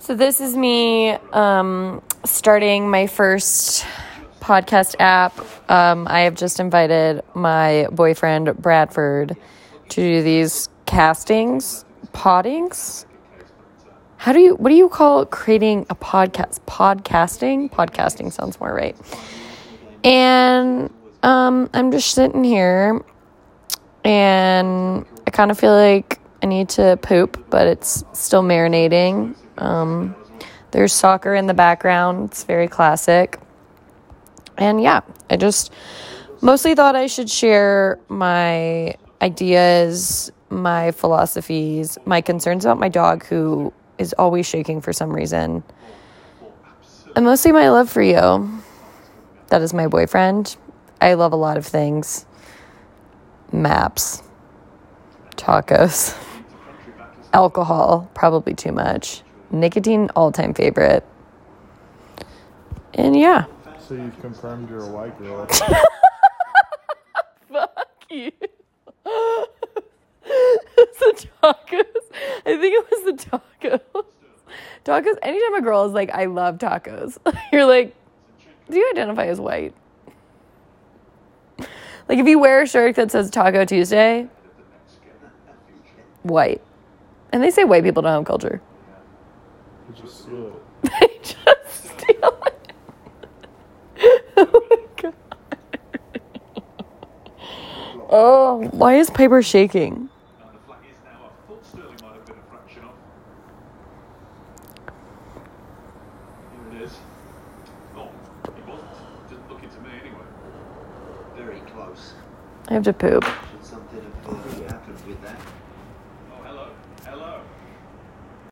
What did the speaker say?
So this is me um, starting my first podcast app. Um, I have just invited my boyfriend Bradford to do these castings, poddings. How do you? What do you call creating a podcast? Podcasting. Podcasting sounds more right. And um, I'm just sitting here, and I kind of feel like I need to poop, but it's still marinating. Um, there's soccer in the background. It's very classic. And yeah, I just mostly thought I should share my ideas, my philosophies, my concerns about my dog who is always shaking for some reason. And mostly my love for you. That is my boyfriend. I love a lot of things maps, tacos, alcohol, probably too much, nicotine, all time favorite. And yeah. So you've confirmed you're a white girl. Fuck you. it's the tacos. I think it was the tacos. Tacos, anytime a girl is like, I love tacos, you're like, do you identify as white? Like if you wear a shirt that says Taco Tuesday, white. And they say white people don't have culture. You just steal it. They just steal it. oh my god. Oh, why is Piper shaking? And the flag is now up. Thought Sterling might have been a fraction off. Here it is. Oh, he wasn't. Didn't look it to me anyway. Very close. I have to poop. Hello.